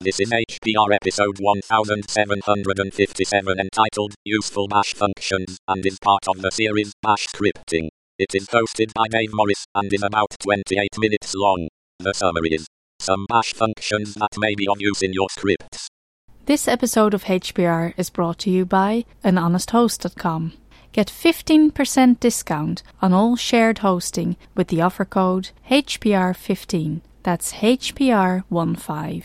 This is HPR episode 1757 entitled Useful Bash Functions and is part of the series Bash Scripting. It is hosted by Dave Morris and is about 28 minutes long. The summary is some bash functions that may be of use in your scripts. This episode of HPR is brought to you by anhonesthost.com. Get 15% discount on all shared hosting with the offer code HPR15. That's HPR15.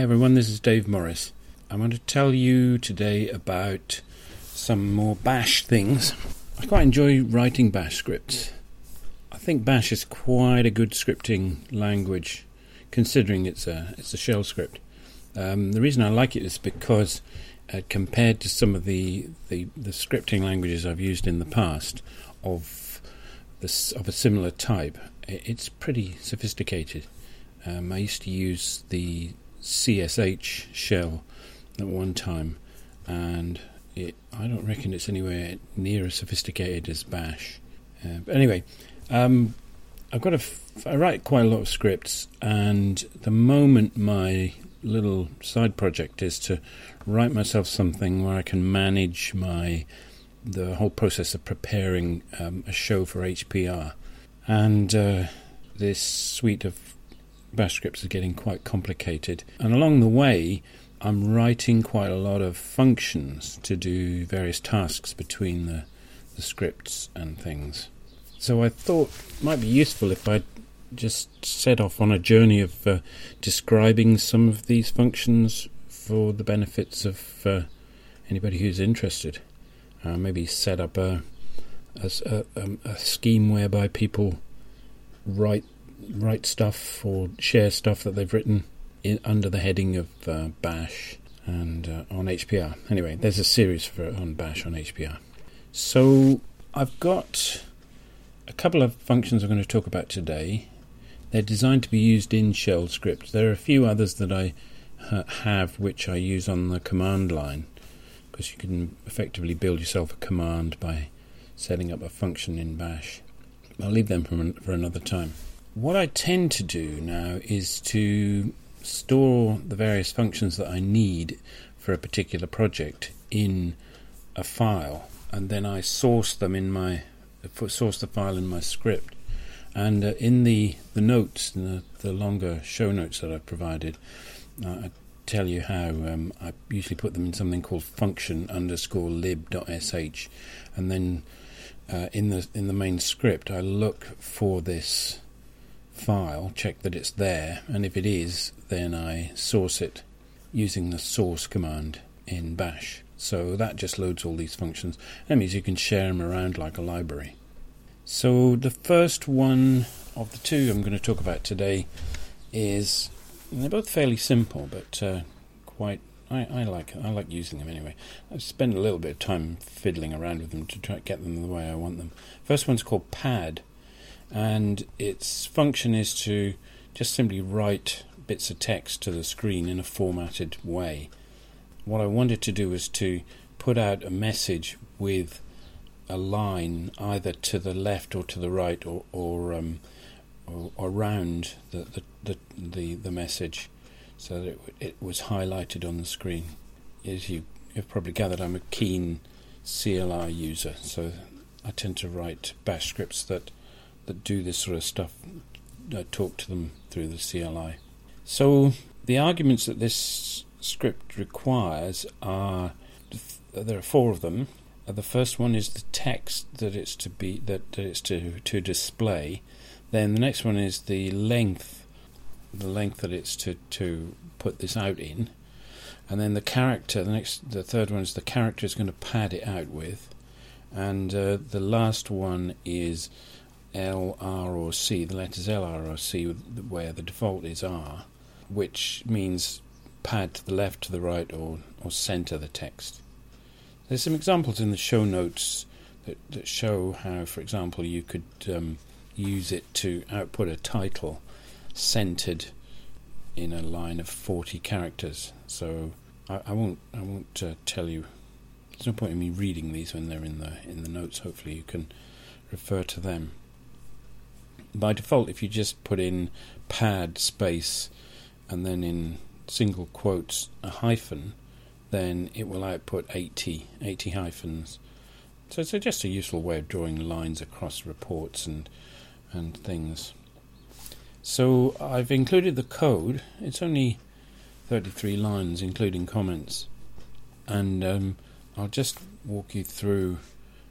Hi everyone, this is Dave Morris. I want to tell you today about some more Bash things. I quite enjoy writing Bash scripts. I think Bash is quite a good scripting language, considering it's a it's a shell script. Um, the reason I like it is because, uh, compared to some of the, the, the scripting languages I've used in the past of this of a similar type, it's pretty sophisticated. Um, I used to use the CSH shell at one time, and it I don't reckon it's anywhere near as sophisticated as Bash. Uh, but anyway, um, I've got a f- I write quite a lot of scripts, and the moment my little side project is to write myself something where I can manage my the whole process of preparing um, a show for HPR, and uh, this suite of bash scripts are getting quite complicated. And along the way, I'm writing quite a lot of functions to do various tasks between the, the scripts and things. So I thought might be useful if I just set off on a journey of uh, describing some of these functions for the benefits of uh, anybody who's interested. Uh, maybe set up a, a, a, um, a scheme whereby people write write stuff or share stuff that they've written in, under the heading of uh, Bash and uh, on HPR. Anyway, there's a series for on Bash on HPR. So I've got a couple of functions I'm going to talk about today. They're designed to be used in shell scripts. There are a few others that I uh, have which I use on the command line because you can effectively build yourself a command by setting up a function in Bash. I'll leave them for, for another time. What I tend to do now is to store the various functions that I need for a particular project in a file, and then I source them in my source the file in my script. And uh, in the the notes, the, the longer show notes that I've provided, uh, I tell you how um, I usually put them in something called function underscore lib.sh, and then uh, in the in the main script I look for this file, check that it's there, and if it is, then I source it using the source command in bash. So that just loads all these functions. That means you can share them around like a library. So the first one of the two I'm going to talk about today is they're both fairly simple, but uh, quite I, I like I like using them anyway. I've spent a little bit of time fiddling around with them to try to get them the way I want them. First one's called Pad, and its function is to just simply write bits of text to the screen in a formatted way. What I wanted to do was to put out a message with a line either to the left or to the right or or, um, or around the, the, the, the, the message so that it, it was highlighted on the screen. As you, you've probably gathered, I'm a keen CLI user, so I tend to write bash scripts that that do this sort of stuff uh, talk to them through the CLI. So the arguments that this script requires are there are four of them. Uh, the first one is the text that it's to be that, that it's to to display. Then the next one is the length, the length that it's to to put this out in. and then the character. The next, the third one is the character is going to pad it out with, and uh, the last one is L, R, or C. The letters L, R, or C, where the default is R, which means pad to the left, to the right, or or center the text. There's some examples in the show notes that, that show how, for example, you could um, use it to output a title centered in a line of 40 characters. So I, I won't I won't uh, tell you. There's no point in me reading these when they're in the in the notes. Hopefully you can refer to them. By default, if you just put in pad space and then in single quotes a hyphen, then it will output 80, 80 hyphens. So it's just a useful way of drawing lines across reports and and things. So I've included the code. It's only 33 lines, including comments, and um, I'll just walk you through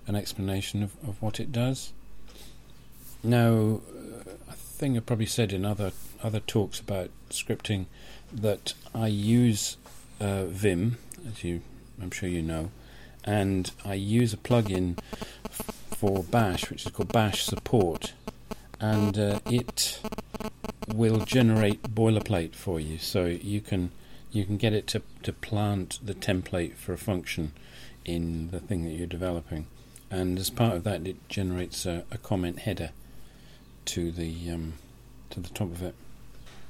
an explanation of, of what it does. Now, uh, I think I probably said in other other talks about scripting that I use uh, Vim, as you I'm sure you know, and I use a plugin for Bash, which is called Bash Support, and uh, it will generate boilerplate for you, so you can you can get it to to plant the template for a function in the thing that you're developing, and as part of that, it generates a, a comment header to the um, to the top of it,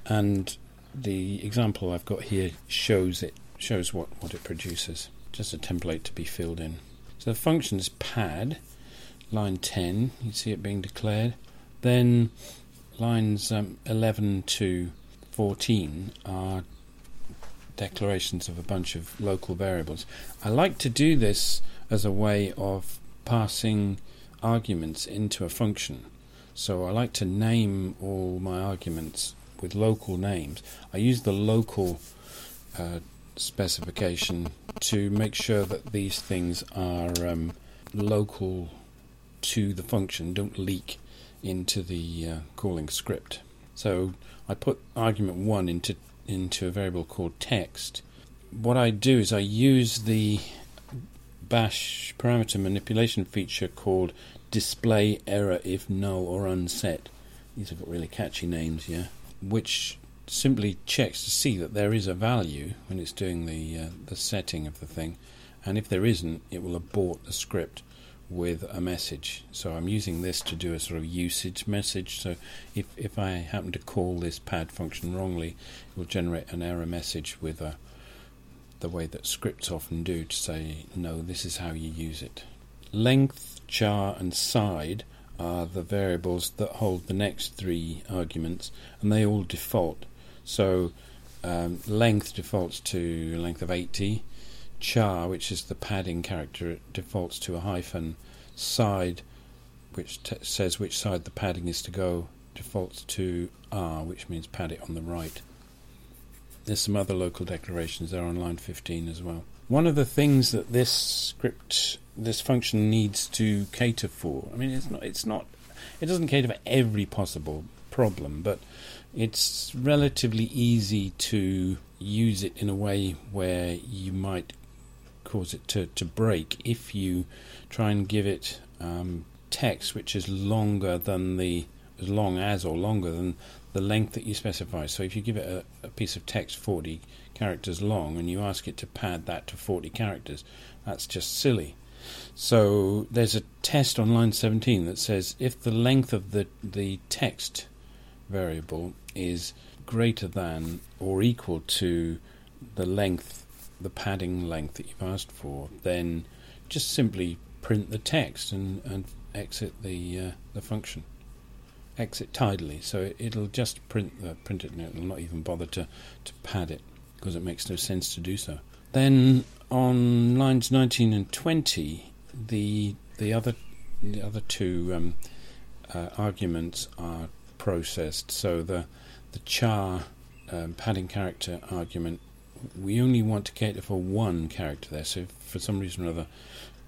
and the example I've got here shows it shows what, what it produces. Just a template to be filled in. So the function is pad, line 10, you see it being declared. Then lines um, 11 to 14 are declarations of a bunch of local variables. I like to do this as a way of passing arguments into a function. So I like to name all my arguments with local names. I use the local uh, specification to make sure that these things are um, local to the function, don't leak into the uh, calling script. So I put argument one into into a variable called text. What I do is I use the bash parameter manipulation feature called display error if null or unset. These have got really catchy names, yeah. Which simply checks to see that there is a value when it's doing the uh, the setting of the thing, and if there isn't, it will abort the script with a message. So I'm using this to do a sort of usage message. So if if I happen to call this pad function wrongly, it will generate an error message with a the way that scripts often do to say no, this is how you use it. Length, char, and side are the variables that hold the next three arguments, and they all default. So um, length defaults to length of 80. Char, which is the padding character, defaults to a hyphen. Side, which t- says which side the padding is to go, defaults to R, which means pad it on the right. There's some other local declarations there on line 15 as well. One of the things that this script, this function needs to cater for, I mean, it's not, it's not, it doesn't cater for every possible problem, but it's relatively easy to use it in a way where you might cause it to, to break if you try and give it um, text which is longer than the as long as or longer than the length that you specify. So if you give it a, a, piece of text 40 characters long and you ask it to pad that to 40 characters, that's just silly. So there's a test on line 17 that says if the length of the, the text variable is greater than or equal to the length, the padding length that you've asked for, then just simply print the text and, and exit the uh, the function. Exit tidily, so it'll just print the print it and it'll not even bother to, to pad it because it makes no sense to do so. Then on lines 19 and 20, the the other the other two um, uh, arguments are processed. So the the char um, padding character argument, we only want to cater for one character there. So if for some reason or other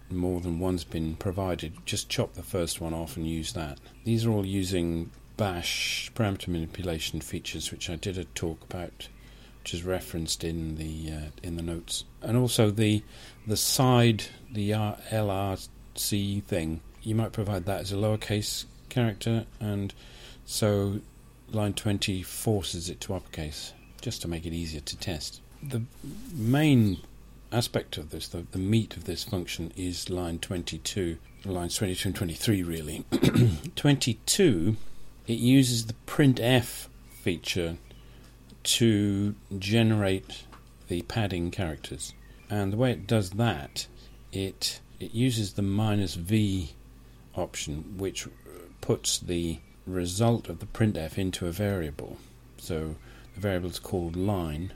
more than one's been provided, just chop the first one off and use that. These are all using bash parameter manipulation features, which I did a talk about which is referenced in the uh, in the notes, and also the the side the LRC thing. You might provide that as a lowercase character, and so line 20 forces it to uppercase just to make it easier to test. The main aspect of this, the, the meat of this function, is line 22, lines 22 and 23 really. 22, it uses the printf feature to generate the padding characters. And the way it does that, it it uses the minus v option, which puts the result of the printf into a variable. So the variable is called line.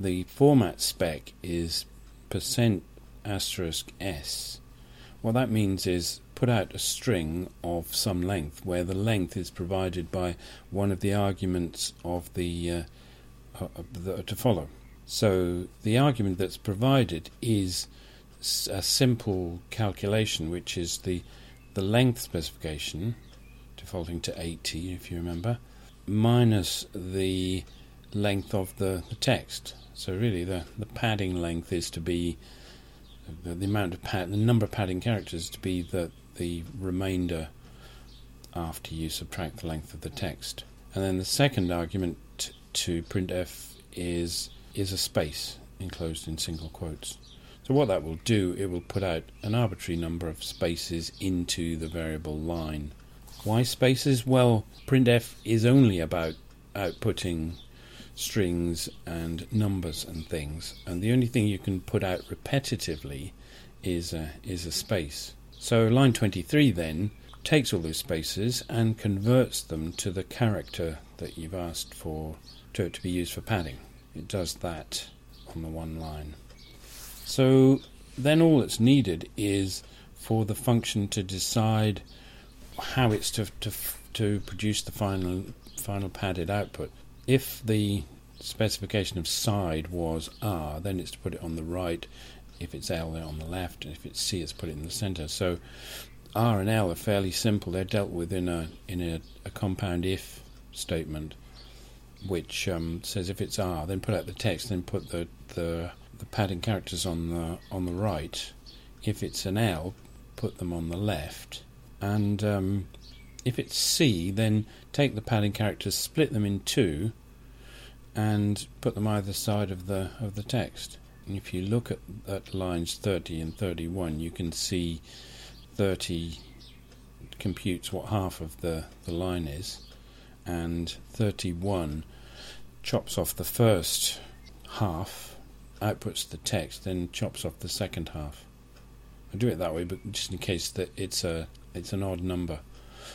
The format spec is percent asterisk s. What that means is put out a string of some length where the length is provided by one of the arguments of the, uh, uh, the to follow. So the argument that's provided is a simple calculation, which is the the length specification, defaulting to 80 if you remember, minus the length of the, the text. So really, the the padding length is to be the, the amount of pad, the number of padding characters to be the the remainder after you subtract the length of the text. And then the second argument to printf is is a space enclosed in single quotes. So what that will do, it will put out an arbitrary number of spaces into the variable line. Why spaces? Well, printf is only about outputting strings and numbers and things, and the only thing you can put out repetitively is a, is a space. So line 23 then takes all those spaces and converts them to the character that you've asked for to, to be used for padding. It does that on the one line. So then all that's needed is for the function to decide how it's to, to, to produce the final final padded output. If the specification of side was R, then it's to put it on the right. If it's L, then on the left. And if it's C, it's put it in the center. So R and L are fairly simple. They're dealt with in a in a, a compound if statement, which um, says if it's R, then put out the text, then put the, the the padding characters on the on the right. If it's an L, put them on the left, and um, if it's C, then take the padding characters, split them in two, and put them either side of the of the text. If you look at, at lines 30 and 31, you can see 30 computes what half of the, the line is, and 31 chops off the first half, outputs the text, then chops off the second half. I do it that way, but just in case that it's a it's an odd number,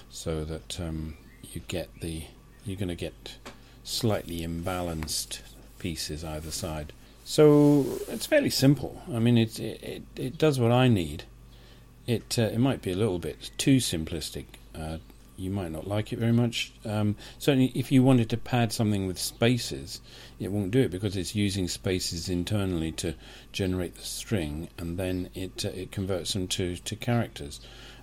so that um, you get the you're going to get slightly imbalanced pieces either side. So it's fairly simple. I mean, it it, it does what I need. It uh, it might be a little bit too simplistic. Uh, you might not like it very much. Um, certainly, if you wanted to pad something with spaces, it won't do it because it's using spaces internally to generate the string, and then it uh, it converts them to, to characters.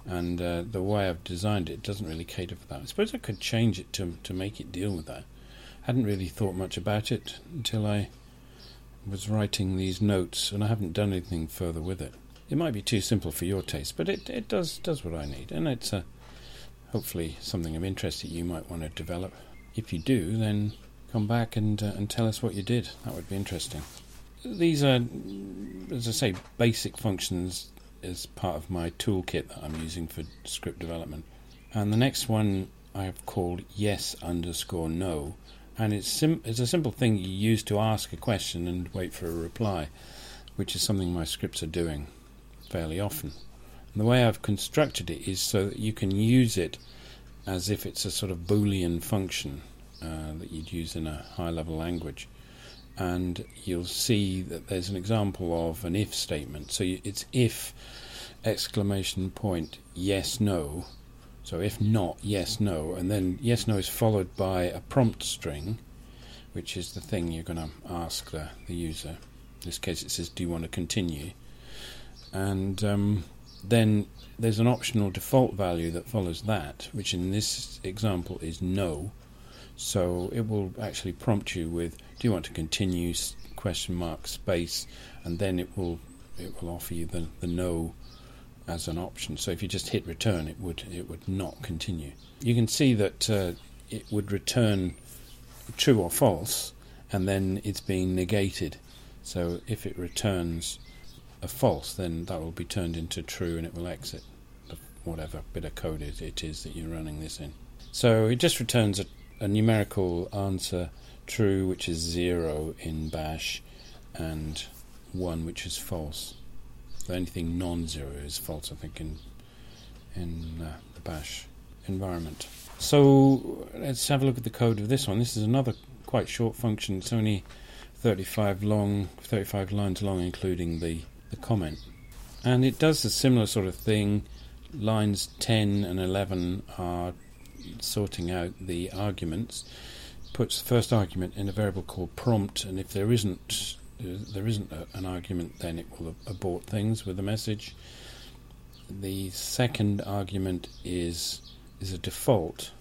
And uh, the way I've designed it doesn't really cater for that. I suppose I could change it to to make it deal with that I hadn't really thought much about it until I was writing these notes, and I haven't done anything further with it. It might be too simple for your taste, but it, it does does what I need, and it's uh, hopefully something of interest that you might want to develop. If you do, then come back and uh, and tell us what you did. That would be interesting. These are, as I say, basic functions as part of my toolkit that I'm using for script development. And the next one I have called yes underscore no, and it's sim- it's a simple thing you use to ask a question and wait for a reply, which is something my scripts are doing fairly often. And the way I've constructed it is so that you can use it as if it's a sort of Boolean function uh, that you'd use in a high level language. And you'll see that there's an example of an if statement. So you, it's if exclamation point yes no so if not, yes, no, and then yes, no is followed by a prompt string, which is the thing you're going to ask the, the user. In this case, it says, "Do you want to continue?" And um, then there's an optional default value that follows that, which in this example is no. So it will actually prompt you with, do you want to continue question mark space, and then it will it will offer you the, the no as an option. So if you just hit return, it would it would not continue. You can see that uh, it would return true or false, and then it's being negated. So if it returns a false, then that will be turned into true, and it will exit whatever bit of code it, it is that you're running this in. So it just returns a, a numerical answer true, which is zero in bash, and one, which is false. Anything non-zero is false, I think, in in uh, the bash environment. So let's have a look at the code of this one. This is another quite short function. It's only 35 long, 35 lines long, including the the comment, and it does a similar sort of thing. Lines 10 and 11 are sorting out the arguments. Puts the first argument in a variable called prompt, and if there isn't there isn't a, an argument, then it will abort things with a message. The second argument is is a default,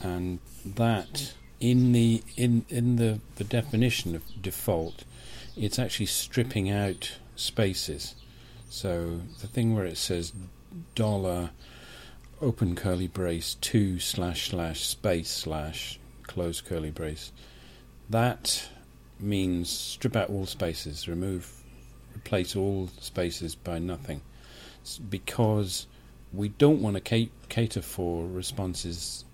and that in the in in the, the definition of default, it's actually stripping out spaces. So the thing where it says dollar open curly brace two slash slash space slash close curly brace, that means strip out all spaces, remove, replace all spaces by nothing, it's because we don't want to cater for responses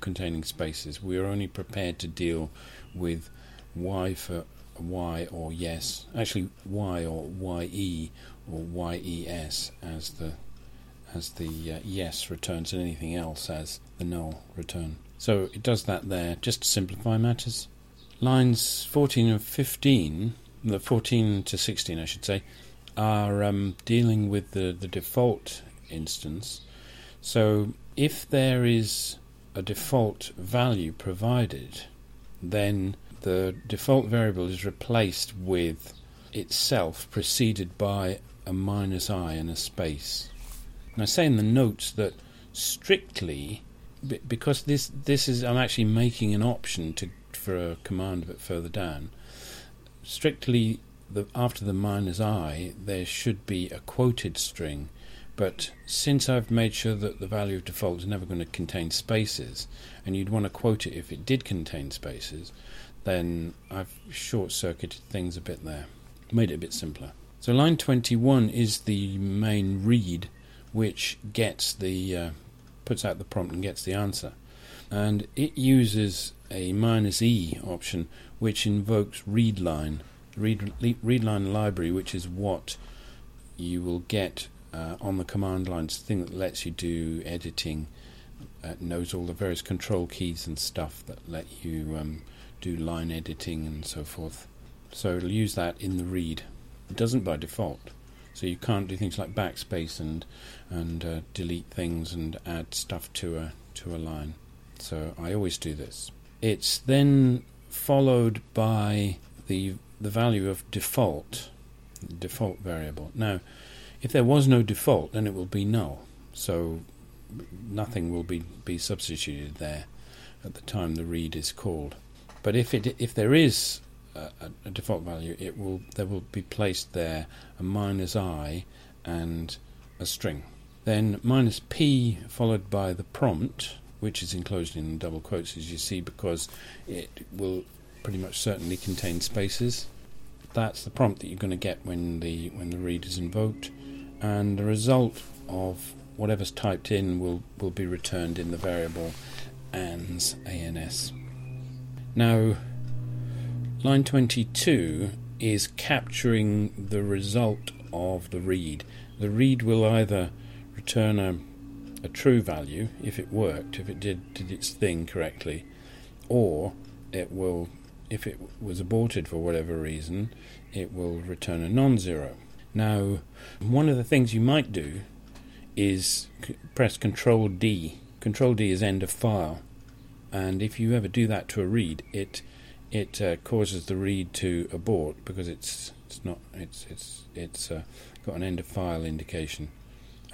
containing spaces. We are only prepared to deal with Y for Y or yes, actually Y or YE or YES as the as the uh, yes returns and anything else as the null return. So it does that there just to simplify matters lines 14 and 15, the 14 to 16, I should say, are um, dealing with the, the default instance. So if there is a default value provided, then the default variable is replaced with itself preceded by a minus i and a space. And I say in the notes that strictly, because this this is I'm actually making an option to for a command a bit further down, strictly the, after the minus i, there should be a quoted string. But since I've made sure that the value of default is never going to contain spaces, and you'd want to quote it if it did contain spaces, then I've short circuited things a bit there, made it a bit simpler. So line 21 is the main read, which gets the uh, puts out the prompt and gets the answer, and it uses a minus e option which invokes readline, read, readline library, which is what you will get uh, on the command line. It's the thing that lets you do editing, uh, knows all the various control keys and stuff that let you um, do line editing and so forth. So it'll use that in the read. It doesn't by default. So you can't do things like backspace and and uh, delete things and add stuff to a to a line. So I always do this. It's then followed by the the value of default, default variable. Now, if there was no default, then it will be null. So nothing will be, be substituted there at the time the read is called. But if it if there is a, a, default value, it will there will be placed there a minus i and a string. Then minus p followed by the prompt which is enclosed in double quotes as you see because it will pretty much certainly contain spaces. That's the prompt that you're going to get when the when the read is invoked, and the result of whatever's typed in will, will be returned in the variable ans ans. Now, line 22 is capturing the result of the read. The read will either return a a true value if it worked, if it did, did its thing correctly, or it will, if it was aborted for whatever reason, it will return a non zero. Now, one of the things you might do is c- press Control D. Control D is end of file, and if you ever do that to a read, it it uh, causes the read to abort because it's it's not it's it's it's uh, got an end of file indication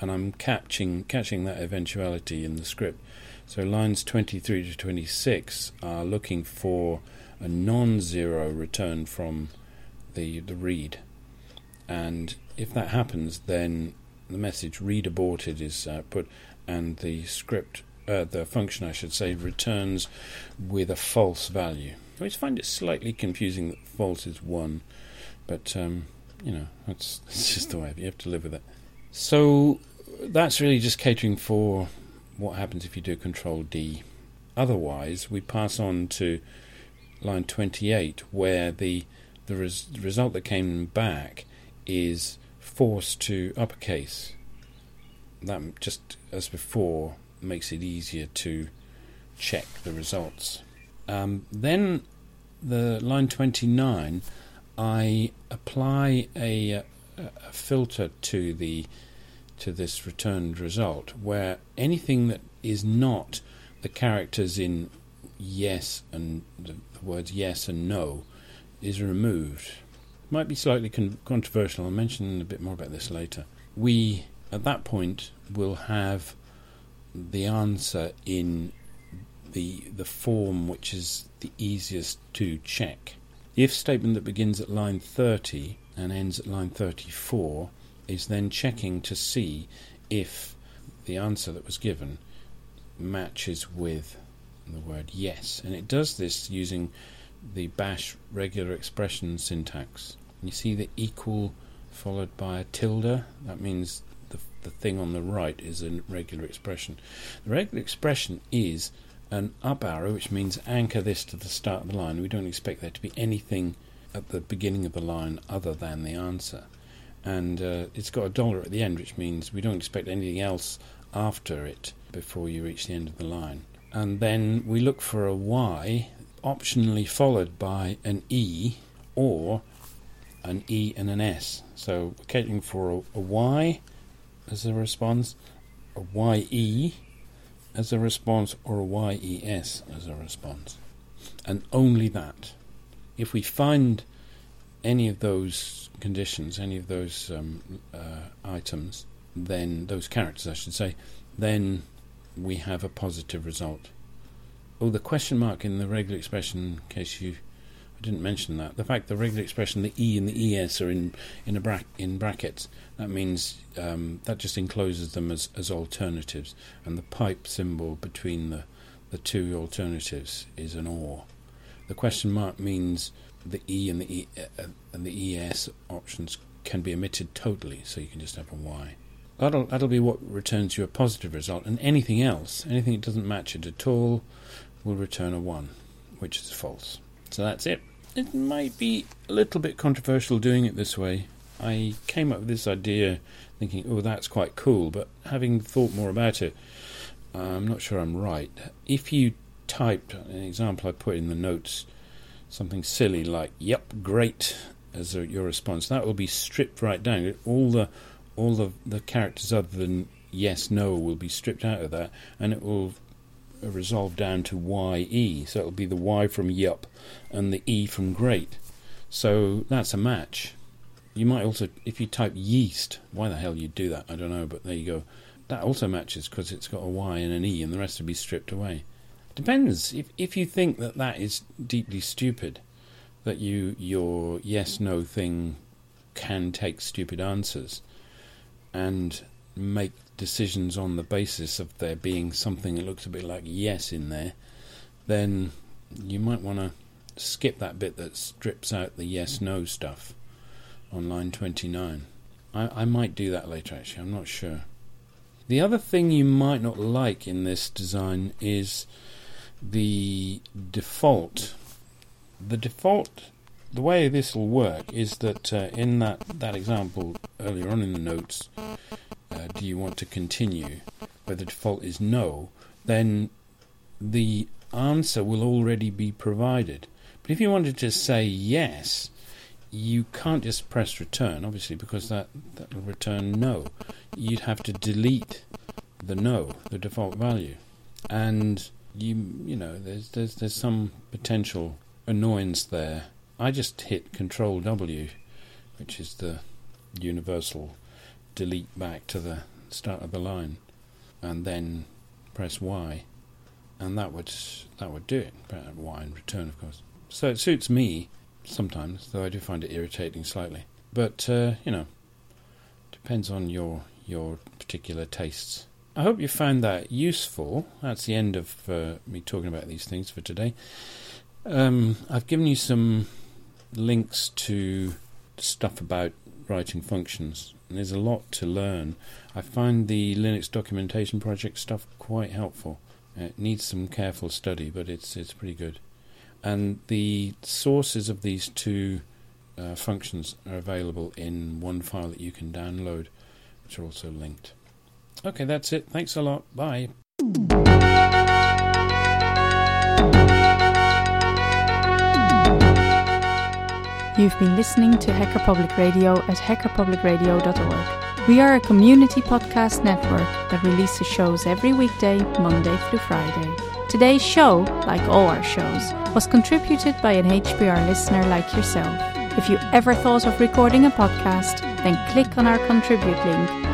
and I'm catching catching that eventuality in the script. So lines 23 to 26 are looking for a non-zero return from the the read, and if that happens, then the message read aborted is output, and the script, uh, the function, I should say, returns with a false value. I always find it slightly confusing that false is one, but um, you know that's, that's just the way you have to live with it. So that's really just catering for what happens if you do Control D. Otherwise, we pass on to line 28, where the the res- result that came back is forced to uppercase. That just as before makes it easier to check the results. Um, then the line 29, I apply a, a, a filter to the to this returned result where anything that is not the characters in yes and the, words yes and no is removed. Might be slightly con- controversial. I'll mention a bit more about this later. We, at that point, will have the answer in the the form which is the easiest to check. The if statement that begins at line 30 and ends at line 34 is then checking to see if the answer that was given matches with the word yes. And it does this using the bash regular expression syntax. You see the equal followed by a tilde. That means the, the thing on the right is a regular expression. The regular expression is an up arrow, which means anchor this to the start of the line. We don't expect there to be anything at the beginning of the line other than the answer. And uh, it's got a dollar at the end, which means we don't expect anything else after it before you reach the end of the line. And then we look for a Y, optionally followed by an E or an E and an S. So we're catering for a, a Y as a response, a YE as a response, or a YES as a response. And only that. If we find any of those conditions, any of those um, uh, items, then those characters, I should say, then we have a positive result. Oh, the question mark in the regular expression, in case you I didn't mention that. The fact the regular expression, the E and the ES are in in a bra- in brackets, that means um, that just encloses them as, as alternatives, and the pipe symbol between the the two alternatives is an OR. The question mark means the E and the E uh, and the ES options can be omitted totally, so you can just have a Y. That'll that'll be what returns you a positive result, and anything else, anything that doesn't match it at all, will return a one, which is false. So that's it. It might be a little bit controversial doing it this way. I came up with this idea thinking, oh, that's quite cool, but having thought more about it, I'm not sure I'm right. If you typed an example I put in the notes, something silly like "Yep, great" as a, your response, that will be stripped right down. All the all the the characters other than yes, no will be stripped out of that, and it will resolve down to YE. So it'll be the Y from yup and the E from great. So that's a match. You might also, if you type yeast, why the hell you'd do that, I don't know, but there you go. That also matches because it's got a Y and an E, and the rest will be stripped away. Depends. If if you think that that is deeply stupid, that you your yes no thing can take stupid answers, and make decisions on the basis of there being something that looks a bit like yes in there, then you might want to skip that bit that strips out the yes no stuff on line 29. I, I might do that later actually, I'm not sure. The other thing you might not like in this design is the default. The default, the way this will work is that uh, in that, that example earlier on in the notes, uh, do you want to continue, where the default is no, then the answer will already be provided. But if you wanted to say yes, you can't just press return, obviously, because that, that will return no. You'd have to delete the no, the default value. And you you know, there's there's there's some potential annoyance there. I just hit Control W, which is the universal delete back to the start of the line, and then press Y, and that would that would do it. Y and return, of course. So it suits me sometimes, though I do find it irritating slightly. But uh, you know, depends on your your particular tastes. I hope you found that useful. That's the end of uh, me talking about these things for today. Um, I've given you some links to stuff about writing functions, and there's a lot to learn. I find the Linux documentation project stuff quite helpful. It needs some careful study, but it's it's pretty good. And the sources of these two uh, functions are available in one file that you can download, which are also linked. Okay, that's it. Thanks a lot. Bye. You've been listening to Hacker Public Radio at hackerpublicradio.org. We are a community podcast network that releases shows every weekday, Monday through Friday. Today's show, like all our shows, was contributed by an HPR listener like yourself. If you ever thought of recording a podcast, then click on our contribute link